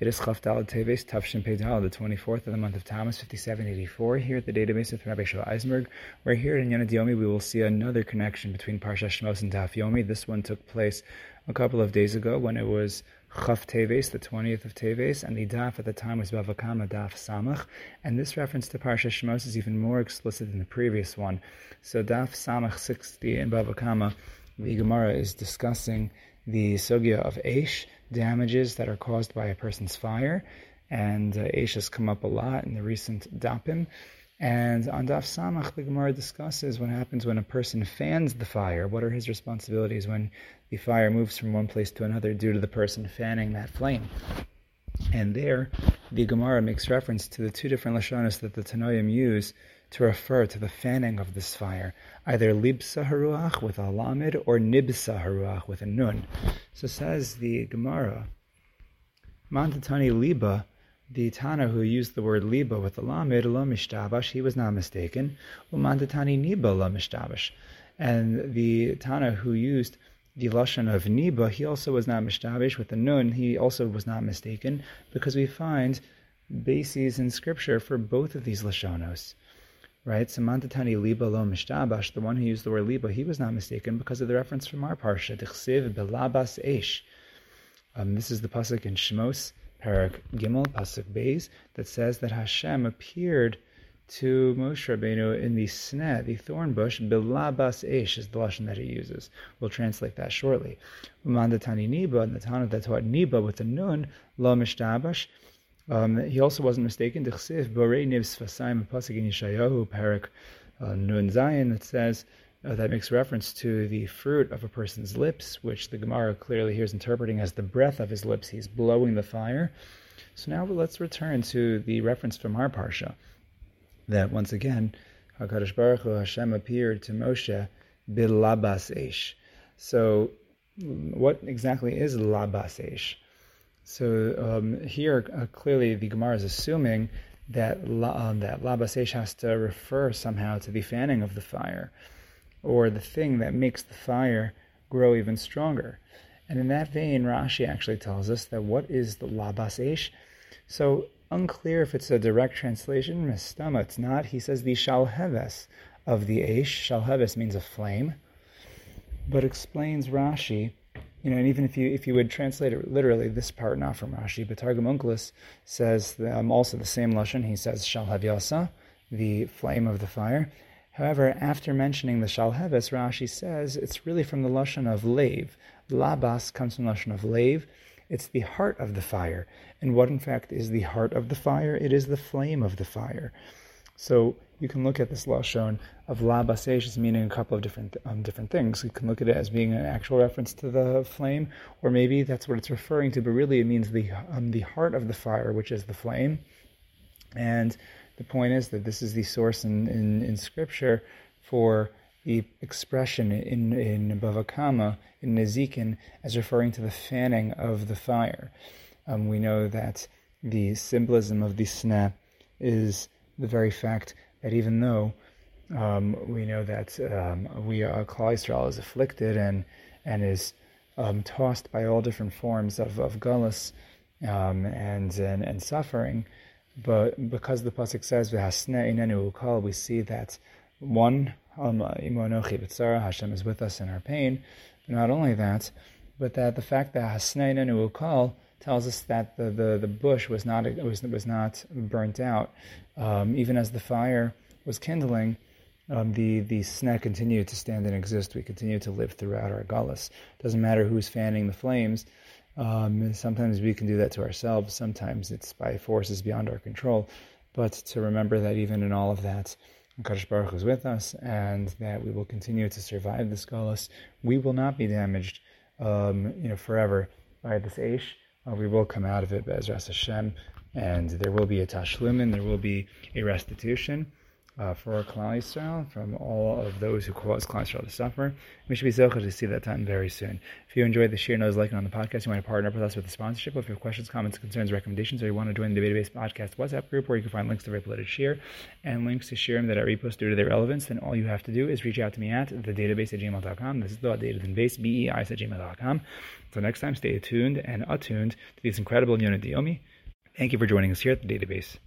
It is Chavdal Teves Tavshin Peidal, the 24th of the month of Tammuz, 5784, here at the database with Rabbi Shua Eisenberg. We're here in Yomi. We will see another connection between Parsha Shmos and Daf Yomi. This one took place a couple of days ago when it was Chav Teves, the 20th of Teves, and the Daf at the time was Bava Kama Daf Samach. And this reference to Parsha Shmos is even more explicit than the previous one. So Daf Samach 60 in Bava Kama, the Gemara is discussing the sugya of Aish, damages that are caused by a person's fire, and uh, has come up a lot in the recent Dapim. And on Daf Samach, the Gemara discusses what happens when a person fans the fire. What are his responsibilities when the fire moves from one place to another due to the person fanning that flame? And there, the Gemara makes reference to the two different lashonas that the Tanoim use to refer to the fanning of this fire, either libsa haruach with a lamid or nibsa haruach with a nun. So says the Gemara, Mantatani liba, the Tana who used the word liba with the lamid lo mishtabash, he was not mistaken. Mantatani niba lo mishtabash, and the Tana who used the lashon of niba, he also was not mishtabish with the nun. He also was not mistaken because we find bases in scripture for both of these lashonos right? Samantatani liba lo mishtabash, the one who used the word liba, he was not mistaken because of the reference from our parsha, Dichsiv belabas eish. Um, this is the pasuk in Shmos, Parak Gimel, pasuk Beis, that says that Hashem appeared to Moshe Rabbeinu in the sneh, the thorn bush, belabas eish is the lashon that he uses. We'll translate that shortly. Umandatani niba, the Tana that taught niba with the nun, lo mishtabash, um, he also wasn't mistaken. Dechsiv borei niv sfasayim pasuk in Yeshayahu parak uh, Nun Zayin that says uh, that makes reference to the fruit of a person's lips, which the Gemara clearly here is interpreting as the breath of his lips. He's blowing the fire. So now let's return to the reference from our parsha that once again Hakadosh Baruch Hu Hashem appeared to Moshe bilabas eish. So what exactly is labas eish? So um, here, uh, clearly, the Gemara is assuming that la, um, that labasesh has to refer somehow to the fanning of the fire, or the thing that makes the fire grow even stronger. And in that vein, Rashi actually tells us that what is the labasesh? So unclear if it's a direct translation. Mistama, it's not. He says the shalheves of the Aish. Shalheves means a flame, but explains Rashi you know, and even if you if you would translate it literally, this part not from Rashi, but Targum Onkelos says um, also the same lashon. He says shalhavyasa, the flame of the fire. However, after mentioning the shalheves, Rashi says it's really from the lashon of lave. Labas comes from the lashon of lave. It's the heart of the fire, and what in fact is the heart of the fire? It is the flame of the fire. So you can look at this lashon of la basesh as meaning a couple of different um, different things. You can look at it as being an actual reference to the flame, or maybe that's what it's referring to, but really it means the um, the heart of the fire, which is the flame. And the point is that this is the source in, in, in scripture for the expression in in Bava Kama in Nezikin as referring to the fanning of the fire. Um, we know that the symbolism of the sneh is the very fact that even though um, we know that um, we are Klal Yisrael is afflicted and and is um, tossed by all different forms of of gullus um, and, and and suffering, but because the pasuk says inenu we see that one um, Hashem is with us in our pain. Not only that, but that the fact that hasne inenu ukal tells us that the, the, the bush was not was was not burnt out, um, even as the fire was kindling. Um, the the sneh continued to stand and exist. We continue to live throughout our gullus. Doesn't matter who's fanning the flames. Um, sometimes we can do that to ourselves. Sometimes it's by forces beyond our control. But to remember that even in all of that, Kadosh Baruch is with us, and that we will continue to survive this gullus. We will not be damaged, um, you know, forever by this Aish uh, we will come out of it, Bezras Hashem, and there will be a tashlumin, there will be a restitution, uh, for Klal Yisrael, from all of those who cause Klal Yisrael to suffer. We should be so to see that time very soon. If you enjoyed the share notes, like on the podcast, you want to partner up with us with a sponsorship. If you have questions, comments, concerns, recommendations, or you want to join the Database Podcast WhatsApp group where you can find links to uploaded share and links to share them that I repost due to their relevance, then all you have to do is reach out to me at thedatabase at gmail.com. This is the data than base, B-E-I-S at gmail.com. So next time, stay attuned and attuned to these incredible Yonah Diomi. Thank you for joining us here at the database.